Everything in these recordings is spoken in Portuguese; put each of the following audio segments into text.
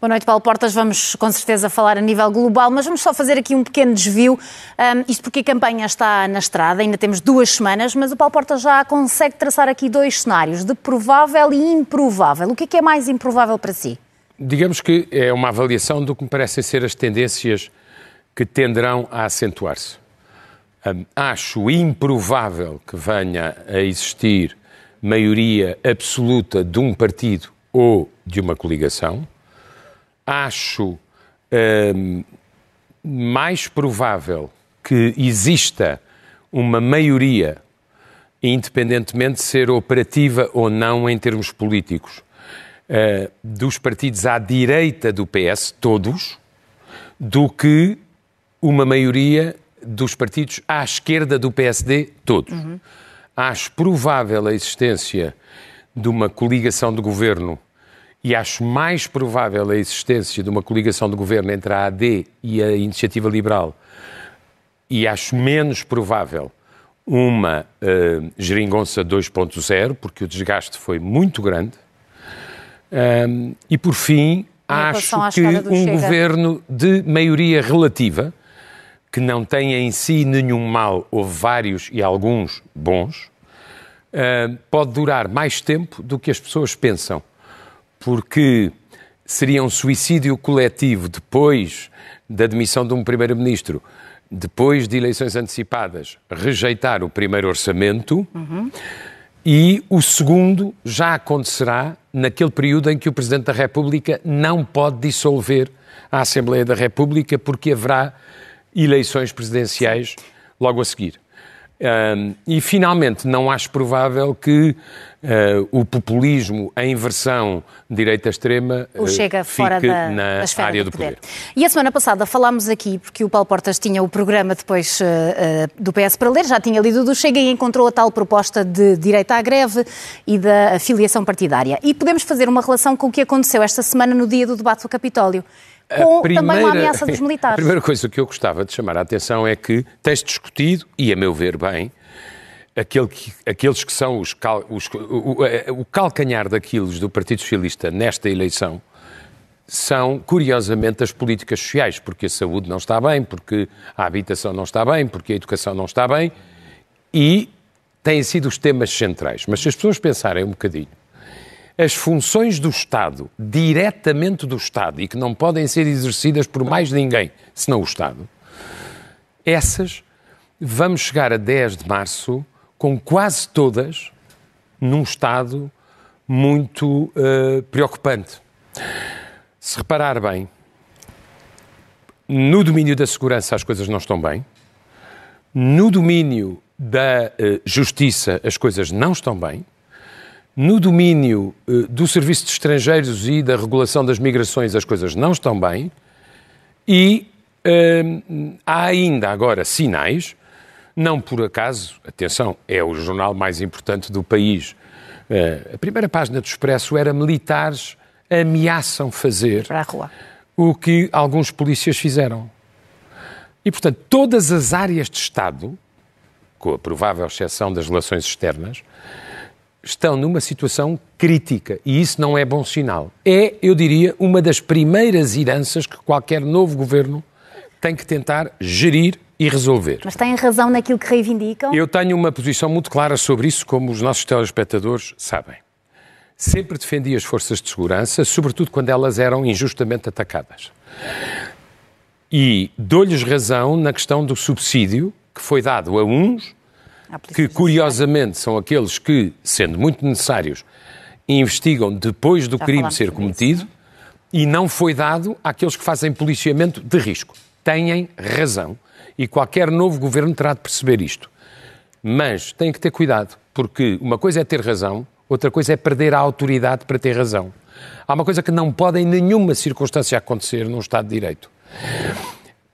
Boa noite, Paulo Portas. Vamos com certeza falar a nível global, mas vamos só fazer aqui um pequeno desvio. Um, isto porque a campanha está na estrada, ainda temos duas semanas, mas o Paulo Portas já consegue traçar aqui dois cenários, de provável e improvável. O que é, que é mais improvável para si? Digamos que é uma avaliação do que me parecem ser as tendências que tenderão a acentuar-se. Um, acho improvável que venha a existir maioria absoluta de um partido ou de uma coligação acho hum, mais provável que exista uma maioria, independentemente de ser operativa ou não em termos políticos, uh, dos partidos à direita do PS, todos, do que uma maioria dos partidos à esquerda do PSD, todos. Uhum. Acho provável a existência de uma coligação de governo e acho mais provável a existência de uma coligação de governo entre a AD e a Iniciativa Liberal, e acho menos provável uma uh, geringonça 2.0, porque o desgaste foi muito grande. Um, e, por fim, acho que um Chega. governo de maioria relativa, que não tem em si nenhum mal, houve vários e alguns bons, uh, pode durar mais tempo do que as pessoas pensam porque seria um suicídio coletivo depois da demissão de um primeiro-ministro, depois de eleições antecipadas, rejeitar o primeiro orçamento. Uhum. E o segundo já acontecerá naquele período em que o Presidente da República não pode dissolver a Assembleia da República, porque haverá eleições presidenciais logo a seguir. Um, e, finalmente, não acho provável que uh, o populismo, a inversão direita-extrema, uh, chega fora da, na da área do poder. poder. E a semana passada falámos aqui, porque o Paulo Portas tinha o programa depois uh, do PS para ler, já tinha lido do Chega e encontrou a tal proposta de direito à greve e da filiação partidária. E podemos fazer uma relação com o que aconteceu esta semana no dia do debate do Capitólio com primeira, também uma ameaça dos militares. A primeira coisa que eu gostava de chamar a atenção é que tens discutido, e a meu ver bem, aquele que, aqueles que são os, cal, os o, o, o, calcanhar daqueles do Partido Socialista nesta eleição são, curiosamente, as políticas sociais, porque a saúde não está bem, porque a habitação não está bem, porque a educação não está bem, e têm sido os temas centrais. Mas se as pessoas pensarem um bocadinho, as funções do Estado, diretamente do Estado, e que não podem ser exercidas por mais ninguém senão o Estado, essas vamos chegar a 10 de março com quase todas num estado muito uh, preocupante. Se reparar bem, no domínio da segurança as coisas não estão bem, no domínio da uh, justiça as coisas não estão bem, no domínio uh, do serviço de estrangeiros e da regulação das migrações as coisas não estão bem, e há ainda agora sinais não por acaso, atenção, é o jornal mais importante do país. Uh, a primeira página do Expresso era militares ameaçam fazer o que alguns polícias fizeram. E, portanto, todas as áreas de Estado, com a provável exceção das relações externas, estão numa situação crítica e isso não é bom sinal. É, eu diria, uma das primeiras heranças que qualquer novo governo tem que tentar gerir e resolver. Mas têm razão naquilo que reivindicam? Eu tenho uma posição muito clara sobre isso, como os nossos telespectadores sabem. Sempre defendi as forças de segurança, sobretudo quando elas eram injustamente atacadas. E dou-lhes razão na questão do subsídio que foi dado a uns, que curiosamente são aqueles que, sendo muito necessários, investigam depois do Já crime ser cometido, isso. e não foi dado àqueles que fazem policiamento de risco. Têm razão e qualquer novo governo terá de perceber isto. Mas tem que ter cuidado, porque uma coisa é ter razão, outra coisa é perder a autoridade para ter razão. Há uma coisa que não pode em nenhuma circunstância acontecer num Estado de Direito.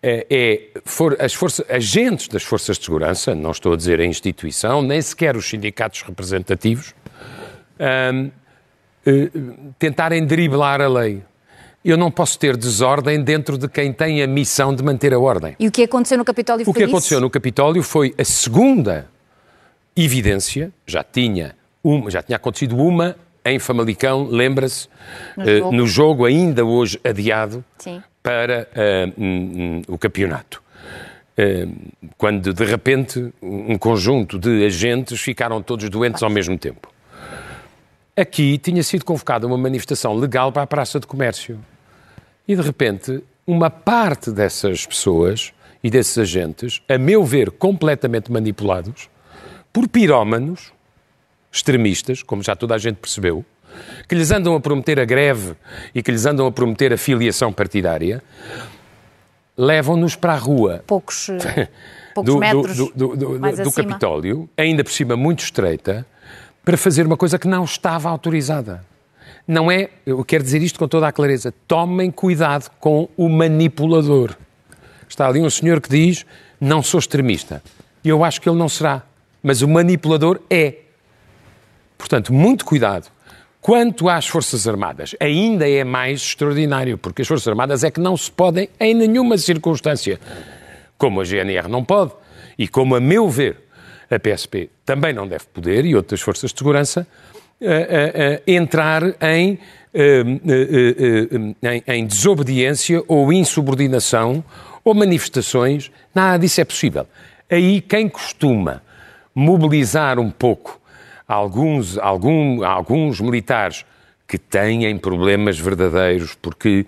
É, é for, as forças, agentes das forças de segurança, não estou a dizer a instituição, nem sequer os sindicatos representativos, um, eh, tentarem driblar a lei eu não posso ter desordem dentro de quem tem a missão de manter a ordem. E o que aconteceu no Capitólio foi O que isso? aconteceu no Capitólio foi a segunda evidência, já tinha, uma, já tinha acontecido uma em Famalicão, lembra-se, No jogo. no jogo ainda hoje adiado Sim. Para uh, hum, hum, o campeonato. Uh, quando de repente um conjunto de agentes ficaram todos doentes ao mesmo tempo. Aqui tinha sido convocada uma manifestação legal para a Praça de Comércio. E de repente, uma parte dessas pessoas e desses agentes, a meu ver, completamente manipulados por pirómanos extremistas, como já toda a gente percebeu, que lhes andam a prometer a greve e que lhes andam a prometer a filiação partidária, levam-nos para a rua Poucos, poucos do, do, metros do, do, do, do acima. Capitólio, ainda por cima muito estreita, para fazer uma coisa que não estava autorizada. Não é, eu quero dizer isto com toda a clareza, tomem cuidado com o manipulador. Está ali um senhor que diz, não sou extremista. E eu acho que ele não será. Mas o manipulador é. Portanto, muito cuidado. Quanto às Forças Armadas, ainda é mais extraordinário, porque as Forças Armadas é que não se podem, em nenhuma circunstância, como a GNR não pode, e como, a meu ver, a PSP também não deve poder, e outras forças de segurança, eh, eh, eh, entrar em, em, em desobediência ou insubordinação ou manifestações. Nada disso é possível. Aí quem costuma mobilizar um pouco alguns, algum, alguns militares que têm problemas verdadeiros porque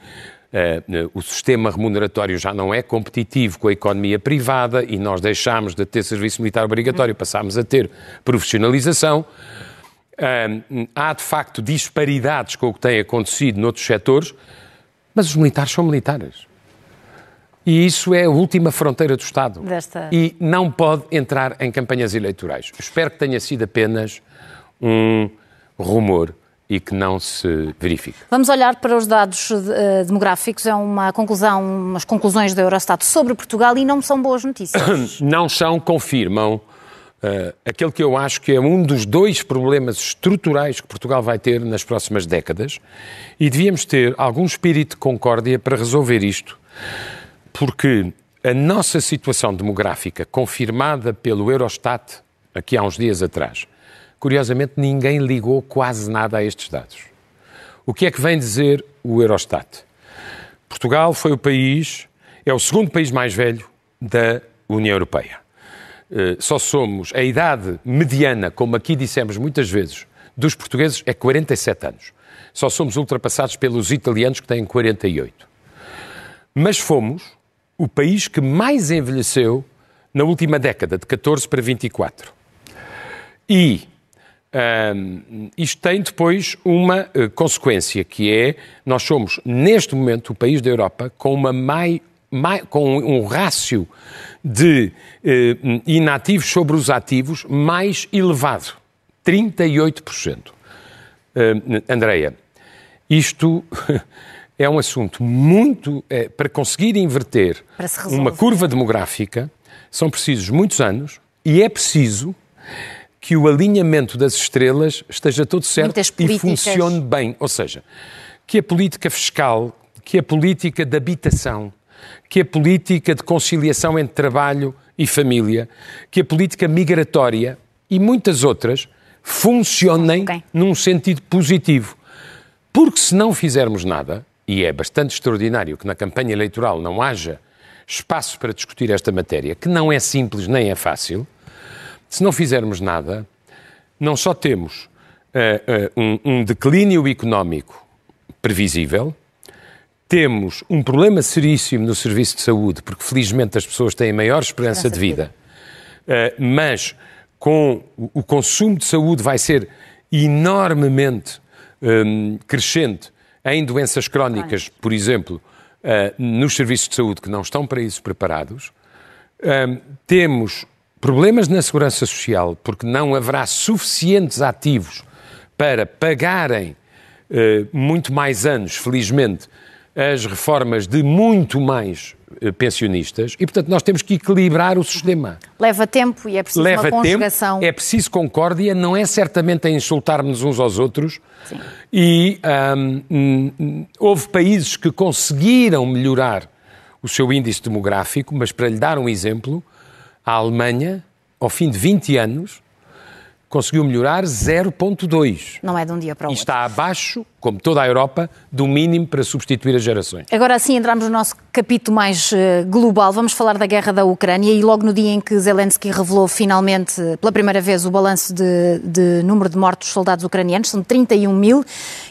eh, o sistema remuneratório já não é competitivo com a economia privada e nós deixámos de ter serviço militar obrigatório, passámos a ter profissionalização. Hum, há de facto disparidades com o que tem acontecido noutros setores, mas os militares são militares. E isso é a última fronteira do Estado. Desta- E não pode entrar em campanhas eleitorais. Espero que tenha sido apenas um rumor e que não se verifique. Vamos olhar para os dados eh, demográficos. É uma conclusão, umas conclusões da Eurostat sobre Portugal e não são boas notícias. não são, confirmam eh, aquele que eu acho que é um dos dois problemas estruturais que Portugal vai ter nas próximas décadas e devíamos ter algum espírito de concórdia para resolver isto, porque a nossa situação demográfica, confirmada pelo Eurostat aqui há uns dias atrás, curiosamente ninguém ligou quase nada a estes dados. O que é que vem dizer o Eurostat? Portugal foi o país, é o segundo país mais velho da União Europeia. Eh, Só somos, a idade mediana, como aqui dissemos muitas vezes, dos portugueses é 47 anos. Só somos ultrapassados pelos italianos que têm 48. Mas fomos o país que mais envelheceu na última década, de 14 para 24. E Ahm, isto tem depois uma eh, consequência, que é nós somos, neste momento, o país da Europa com, uma mai, mai- com um rácio de eh, inativos sobre os ativos mais elevado, 38%. Uh, Andreia, isto é um assunto muito. eh, para conseguir inverter Para uma curva demográfica, são precisos muitos anos e é preciso que o alinhamento das estrelas esteja todo certo e funcione bem. Ou seja, que a política fiscal, que a política de habitação, que a política de conciliação entre trabalho e família, que a política migratória e muitas outras funcionem Ok. num sentido positivo. Porque se não fizermos nada, e é bastante extraordinário que na campanha eleitoral não haja espaço para discutir esta matéria, que não é simples nem é fácil, se não fizermos nada, não só temos eh, eh, um, um declínio económico previsível, temos um problema seríssimo no serviço de saúde, porque felizmente as pessoas têm maior esperança, de vida, Uh, mas com o o consumo de saúde vai ser enormemente um, crescente em doenças crónicas, por exemplo, uh, nos serviços de saúde que não estão para isso preparados. Um, temos problemas na segurança social, porque não haverá suficientes ativos para pagarem eh, muito mais anos, felizmente, as reformas de muito mais pensionistas e, portanto, nós temos que equilibrar o sistema. Leva tempo e é preciso Leva uma tempo, conjugação. é preciso concórdia, não é certamente a insultarmos uns aos outros. Sim. E hum, houve países que conseguiram melhorar o seu índice demográfico, mas para lhe dar um exemplo, a Alemanha, ao fim de 20 anos, conseguiu melhorar 0,2. Não é de um dia para o e outro. está abaixo, como toda a Europa, do mínimo para substituir as gerações. Agora sim entramos no nosso capítulo mais uh, global. Vamos falar da guerra da Ucrânia e logo no dia em que Zelensky revelou finalmente, pela primeira vez, o balanço de, de número de mortos soldados ucranianos, são 31 mil,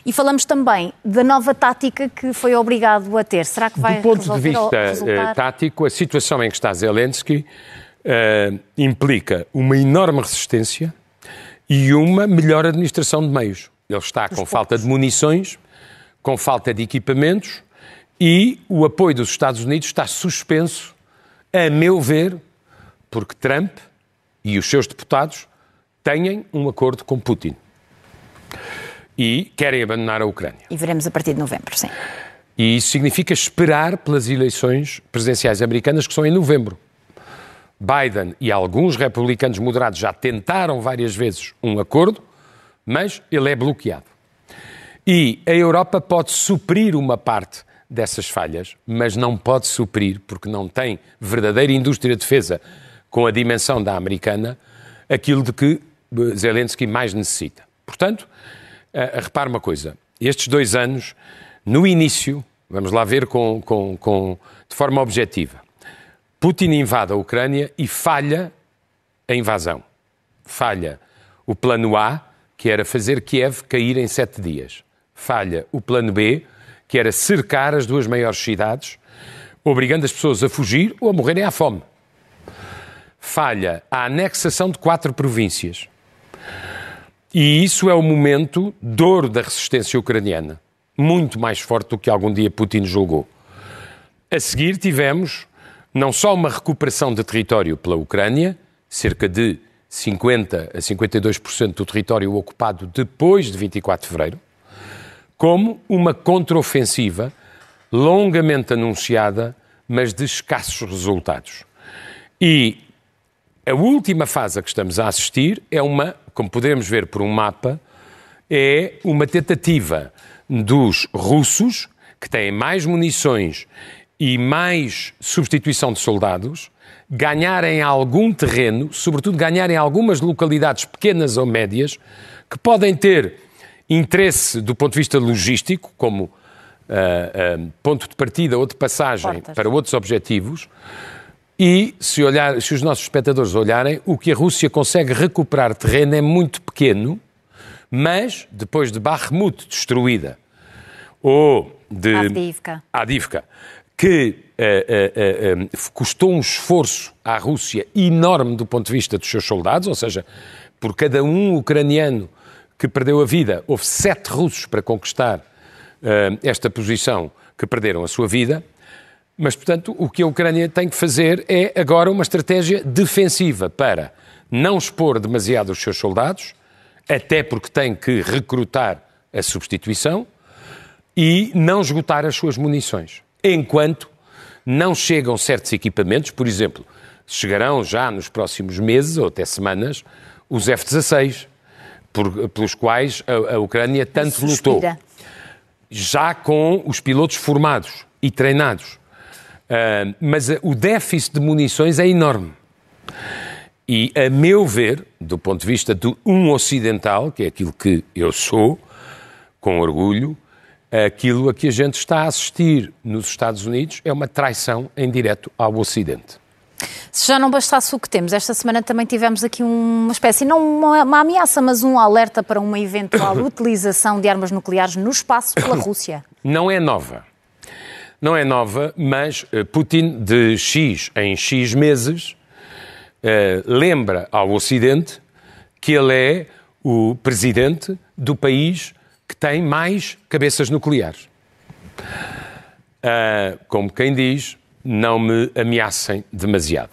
e falamos também da nova tática que foi obrigado a ter. Será que vai Do ponto de vista resultar... uh, tático, a situação em que está Zelensky uh, implica uma enorme resistência e uma melhor administração de meios. Ele está com falta de munições, com falta de equipamentos e o apoio dos Estados Unidos está suspenso, a meu ver, porque Trump e os seus deputados têm um acordo com Putin e querem abandonar a Ucrânia. E veremos a partir de novembro, sim. E isso significa esperar pelas eleições presidenciais americanas que são em novembro. Biden e alguns republicanos moderados já tentaram várias vezes um acordo, mas ele é bloqueado. E a Europa pode suprir uma parte dessas falhas, mas não pode suprir, porque não tem verdadeira indústria de defesa com a dimensão da americana, aquilo de que Zelensky mais necessita. Portanto, uh, repare uma coisa: estes dois anos, no início, vamos lá ver com, com, com, de forma objetiva, Putin invade a Ucrânia e falha a invasão. Falha o plano A, que era fazer Kiev cair em sete dias. Falha o plano B, que era cercar as duas maiores cidades, obrigando as pessoas a fugir ou a morrerem à fome. Falha a anexação de quatro províncias. E isso é o momento dor da resistência ucraniana, muito mais forte do que algum dia Putin julgou. A seguir tivemos não só uma recuperação de território pela Ucrânia, cerca de 50 a 52% do território ocupado depois de 24 de fevereiro, como uma contraofensiva longamente anunciada, mas de escassos resultados. E a última fase a que estamos a assistir é uma, como podemos ver por um mapa, é uma tentativa dos russos, que têm mais munições e mais substituição de soldados, ganharem algum terreno, sobretudo ganharem algumas localidades pequenas ou médias, que podem ter interesse do ponto de vista logístico, como uh, uh, ponto de partida ou de passagem Portas. para outros objetivos, e se, olhar, se os nossos espectadores olharem, o que a Rússia consegue recuperar terreno é muito pequeno, mas depois de Bakhmut destruída, ou de Avdiivka. Avdiivka, que uh, uh, uh, custou um esforço à Rússia enorme do ponto de vista dos seus soldados, ou seja, por cada um ucraniano que perdeu a vida, houve sete russos para conquistar esta posição que perderam a sua vida. Mas, portanto, o que a Ucrânia tem que fazer é agora uma estratégia defensiva para não expor demasiado os seus soldados, até porque tem que recrutar a substituição e não esgotar as suas munições enquanto não chegam certos equipamentos, por exemplo, chegarão já nos próximos meses ou até semanas os F-16, pelos quais a, a Ucrânia tanto lutou. Já com os pilotos formados e treinados. Uh, mas o déficit de munições é enorme. E, a meu ver, do ponto de vista de um ocidental, que é aquilo que eu sou, com orgulho, aquilo a que a gente está a assistir nos Estados Unidos é uma traição em direto ao Ocidente. Se já não bastasse o que temos, esta semana também tivemos aqui uma espécie, não uma, uma ameaça, mas um alerta para uma eventual utilização de armas nucleares no espaço pela Rússia. Não é nova. Não é nova, mas Putin, de X em X meses, uh, lembra ao Ocidente que ele é o presidente do país que tem mais cabeças nucleares. Uh, como quem diz, não me ameacem demasiado.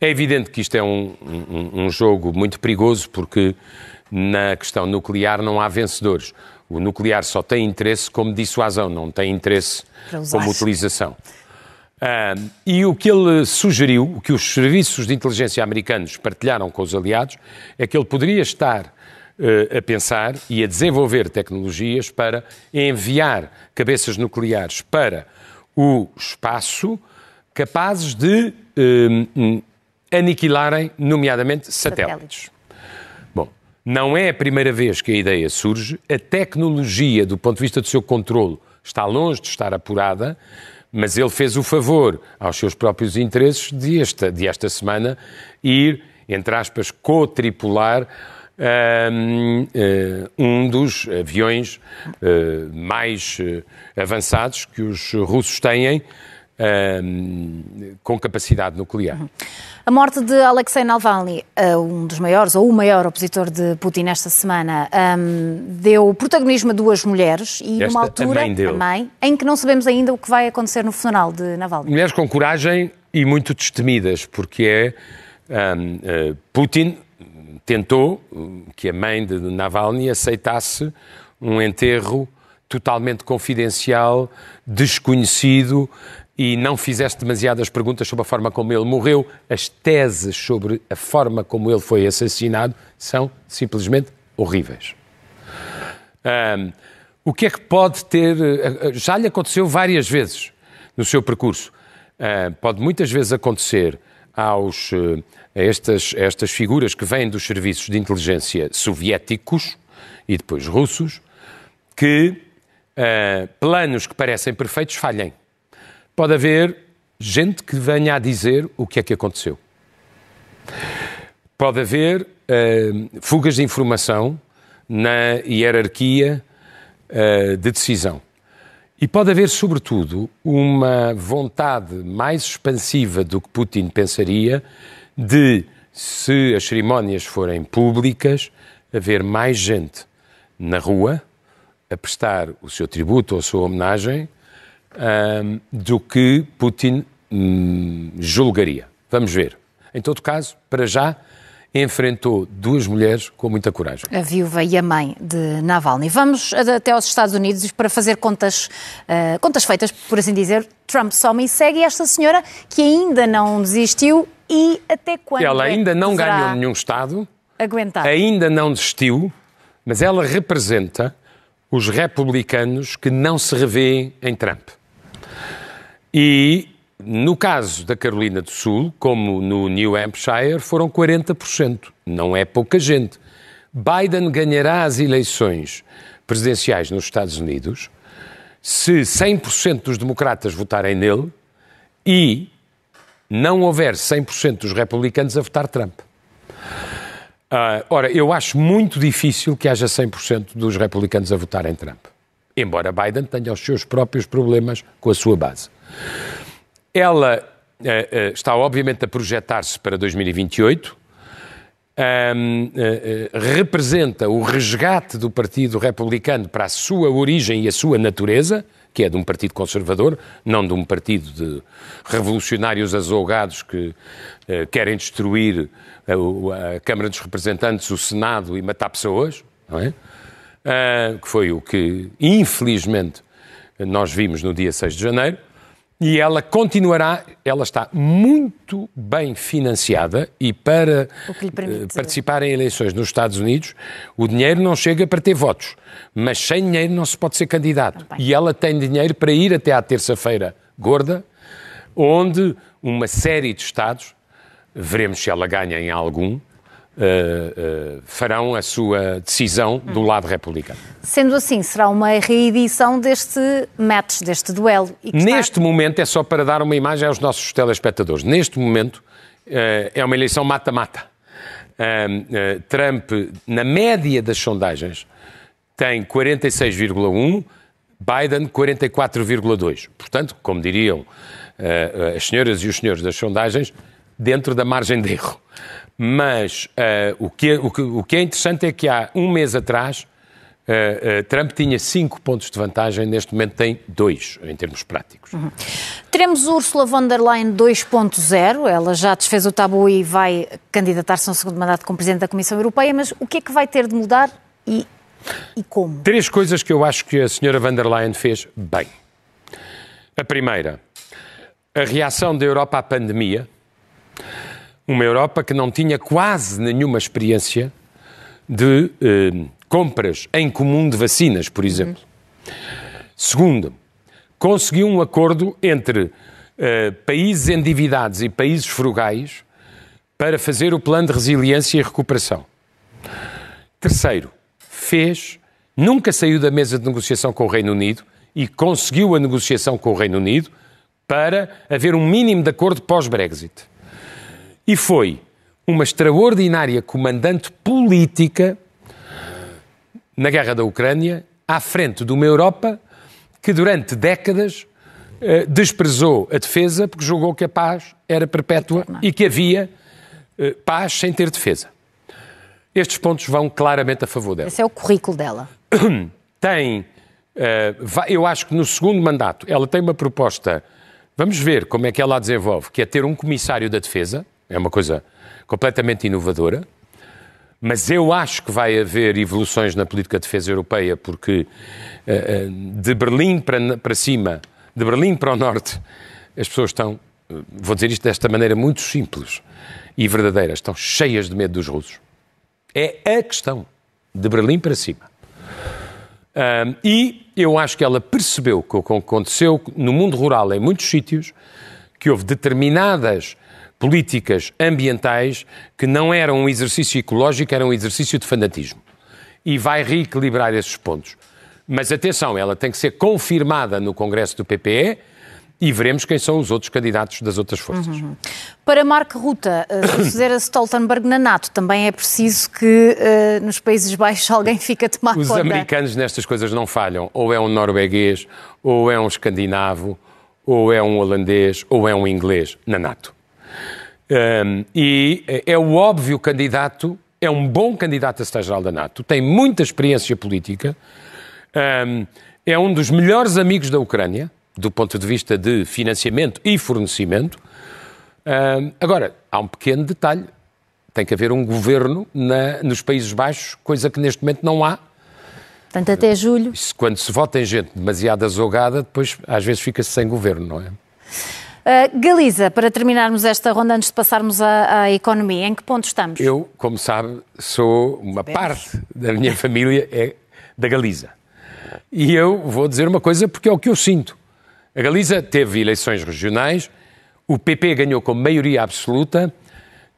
É evidente que isto é um, um, um, jogo muito perigoso porque na questão nuclear não há vencedores. O nuclear só tem interesse como dissuasão, não tem interesse como utilização. Uh, e o que ele sugeriu, o que os serviços de inteligência americanos partilharam com os aliados, é que ele poderia estar a pensar e a desenvolver tecnologias para enviar cabeças nucleares para o espaço capazes de um, aniquilarem, nomeadamente, satélites. satélites. Bom, Não é a primeira vez que a ideia surge. A tecnologia, do ponto de vista do seu controle, está longe de estar apurada, mas ele fez o favor aos seus próprios interesses de esta, de esta semana ir, entre aspas, co-tripular um, uh, um dos aviões uh, mais uh, avançados que os russos têm com capacidade nuclear. A morte de Alexei Navalny, um dos maiores, ou o maior opositor de Putin esta semana, um, deu protagonismo a duas mulheres e esta, numa altura, a mãe, a mãe, em que não sabemos ainda o que vai acontecer no funeral de Navalny. Mulheres com coragem e muito destemidas, porque é um, Putin tentou que a mãe de Navalny aceitasse um enterro totalmente confidencial, desconhecido e não fizesse demasiadas perguntas sobre a forma como ele morreu. As teses sobre a forma como ele foi assassinado são simplesmente horríveis. Um, o que é que pode ter. Já lhe aconteceu várias vezes no seu percurso. Uh, pode muitas vezes acontecer aos, eh, a estas, estas figuras que vêm dos serviços de inteligência soviéticos e depois russos, que uh, planos que parecem perfeitos falhem. Pode haver gente que venha a dizer o que é que aconteceu. Pode haver uh, fugas de informação na hierarquia uh, de decisão. E pode haver, sobretudo, uma vontade mais expansiva do que Putin pensaria de, se as cerimónias forem públicas, haver mais gente na rua a prestar o seu tributo ou a sua homenagem um, do que Putin hum, julgaria. Vamos ver. Em todo caso, para já, enfrentou duas mulheres com muita coragem. A viúva e a mãe de Navalny. Vamos até aos Estados Unidos para fazer contas, uh, contas feitas, por assim dizer. Trump só me segue esta senhora que ainda não desistiu e até quando Ela é ainda não ganhou nenhum Estado, aguentar. ainda não desistiu, mas ela representa os republicanos que não se revêem em Trump. E no caso da Carolina do Sul, como no New Hampshire, foram 40%. Não é pouca gente. Biden ganhará as eleições presidenciais nos Estados Unidos se 100% dos democratas votarem nele e não houver 100% dos republicanos a votar Trump. Uh, ora, eu acho muito difícil que haja 100% dos republicanos a votarem Trump. Embora Biden tenha os seus próprios problemas com a sua base. Ela uh, uh, está, obviamente, a projetar-se para 2028. Um, uh, representa o resgate do Partido Republicano para a sua origem e a sua natureza, que é de um partido conservador, não de um partido de revolucionários azougados que querem destruir a, a, Câmara dos Representantes, o Senado e matar pessoas, é? que foi o que, infelizmente, nós vimos no dia 6 de janeiro. E ela continuará, ela está muito bem financiada e para eh, participar em eleições nos Estados Unidos, o dinheiro não chega para ter votos, mas sem dinheiro não se pode ser candidato. E ela tem dinheiro para ir até à terça-feira gorda, onde uma série de Estados, veremos se ela ganha em algum, Uh, uh, farão a sua decisão do lado republicano. Sendo assim, será uma reedição deste match, deste duelo? Neste está... momento, é só para dar uma imagem aos nossos telespectadores, neste momento uh, é uma eleição mata-mata. Trump, na média das sondagens, tem 46,1%, Biden 44,2%. Portanto, como diriam as senhoras e os senhores das sondagens, dentro da margem de erro. Mas uh, o, que é, o, que, o, que é, interessante é que há um mês atrás uh, uh, Trump tinha cinco pontos de vantagem, neste momento tem dois, em termos práticos. Uhum. Teremos Ursula von der Leyen 2.0, ela já desfez o tabu e vai candidatar-se a um segundo mandato como Presidente da Comissão Europeia, mas o que é que vai ter de mudar e, e como? Três coisas que eu acho que a senhora von der Leyen fez bem. A primeira, a reação da Europa à pandemia, uma Europa que não tinha quase nenhuma experiência de eh, compras em comum de vacinas, por exemplo. Uhum. Segundo, conseguiu um acordo entre eh, países endividados e países frugais para fazer o plano de resiliência e recuperação. Terceiro, fez, nunca saiu da mesa de negociação com o Reino Unido e conseguiu a negociação com o Reino Unido para haver um mínimo de acordo pós-Brexit. E foi uma extraordinária comandante política na guerra da Ucrânia, à frente de uma Europa que durante décadas eh, desprezou a defesa porque julgou que a paz era perpétua e que havia eh, paz sem ter defesa. Estes pontos vão claramente a favor dela. Esse é o currículo dela. Tem, eh, eu acho que no segundo mandato ela tem uma proposta, vamos ver como é que ela a desenvolve, que é ter um comissário da defesa, é uma coisa completamente inovadora, mas eu acho que vai haver evoluções na política de defesa europeia, porque de Berlim para, cima, de Berlim para o norte, as pessoas estão, vou dizer isto desta maneira muito simples e verdadeira, estão cheias de medo dos russos. É a questão, de Berlim para cima. E eu acho que ela percebeu que o que aconteceu no mundo rural em muitos sítios, que houve determinadas políticas ambientais que não eram um exercício ecológico, eram um exercício de fanatismo. E vai reequilibrar esses pontos. Mas atenção, ela tem que ser confirmada no Congresso do PPE e veremos quem são os outros candidatos das outras forças. Uhum. Para Mark Rutte eh, suceder a Stoltenberg na NATO, também é preciso que uh, nos Países Baixos alguém fique a tomar Os conta. americanos nestas coisas não falham. Ou é um norueguês, ou é um escandinavo, ou é um holandês, ou é um inglês na NATO. Um, e é o óbvio candidato, é um bom candidato a secretário-geral da NATO, tem muita experiência política, um, é um dos melhores amigos da Ucrânia, do ponto de vista de financiamento e fornecimento. Uh, agora, há um pequeno detalhe: tem que haver um governo na, nos Países Baixos, coisa que neste momento não há. Portanto, até julho. Quando se vota em gente demasiado azogada, depois às vezes fica-se sem governo, não é? Uh, Galiza, para terminarmos esta ronda, antes de passarmos à, à, economia, em que ponto estamos? Eu, como sabe, sou uma parte da minha família é da Galiza. E eu vou dizer uma coisa porque é o que eu sinto. A Galiza teve eleições regionais, o PP ganhou com maioria absoluta,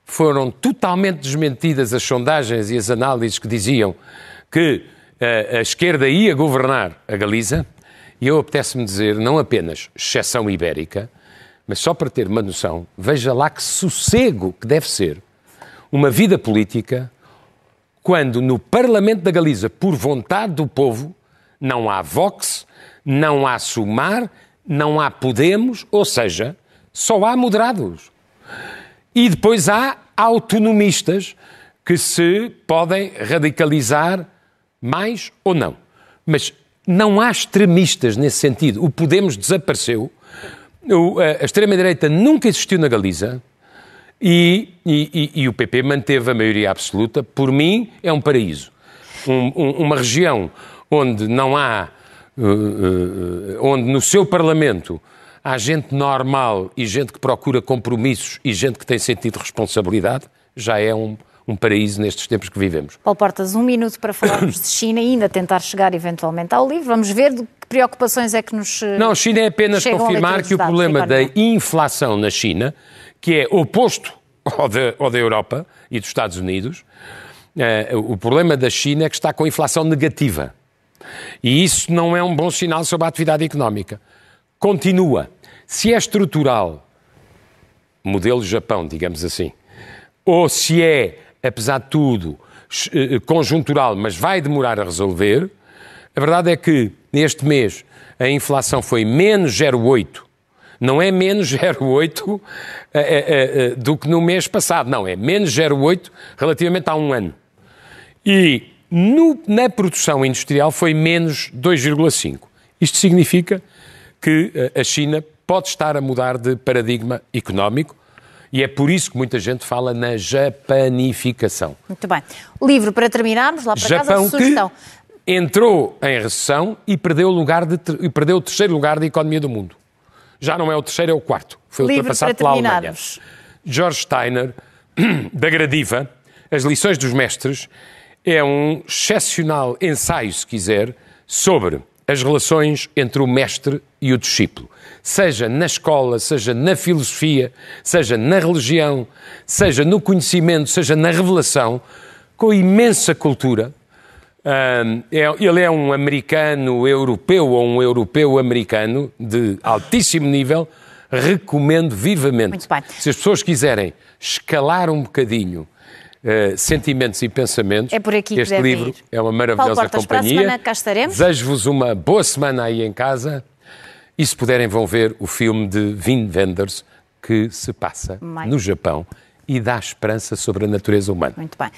foram totalmente desmentidas as sondagens e as análises que diziam que a, eh, a esquerda ia governar a Galiza, e eu apetece-me dizer, não apenas exceção ibérica, mas só para ter uma noção, veja lá que sossego que deve ser uma vida política quando no Parlamento da Galiza, por vontade do povo, não há Vox, não há Sumar não há Podemos, ou seja, só há moderados. E depois há autonomistas que se podem radicalizar mais ou não. Mas não há extremistas nesse sentido. O Podemos desapareceu. A extrema-direita nunca existiu na Galiza. E, e, e, o PP manteve a maioria absoluta. Por mim, é um paraíso. Um, um, uma região onde não há eh, eh, onde no seu Parlamento há gente normal e gente que procura compromissos e gente que tem sentido de responsabilidade, já é um, um paraíso nestes tempos que vivemos. Paulo Portas, um minuto para falarmos de China e ainda tentar chegar eventualmente ao livro. Vamos ver de que preocupações é que nos. Eh, Não, China é apenas confirmar que o problema da inflação na China, que é oposto ao da, ao da Europa e dos Estados Unidos, o problema da China é que está com inflação negativa. E isso não é um bom sinal sobre a atividade económica. Continua. Se é estrutural, modelo Japão, digamos assim, ou se é, apesar de tudo, eh, conjuntural, mas vai demorar a resolver, a verdade é que neste mês a inflação foi menos 0,8. Não é menos 0,8 é, é, é, do que no mês passado, não, é menos 0,8 relativamente a um ano. E no, na produção industrial foi menos 2,5. Isto significa que eh, a China pode estar a mudar de paradigma económico e é por isso que muita gente fala na japanificação. Muito bem. Livro, para terminarmos, lá para Japão casa, a sugestão. Que entrou em recessão e perdeu, o lugar de, e perdeu o terceiro lugar da economia do mundo. Já não é o terceiro, é o quarto. Foi livro ultrapassado pela Alemanha. George Steiner, da Gradiva, As Lições dos Mestres, é um excepcional ensaio, se quiser, sobre as relações entre o mestre e o discípulo. Seja na escola, seja na filosofia, seja na religião, seja no conhecimento, seja na revelação, com imensa cultura. Um, é, ele é um americano europeu ou um europeu americano de altíssimo nível. Recomendo vivamente. Se as pessoas quiserem escalar um bocadinho uh, sentimentos e pensamentos, É por aqui que este devem livro ir. é uma maravilhosa Paulo Portas, para a companhia. semana cá estaremos. Desejo-vos uma boa semana aí em casa e se puderem vão ver o filme de Wim Wenders que se passa no Japão e dá esperança sobre a natureza humana. Muito bem.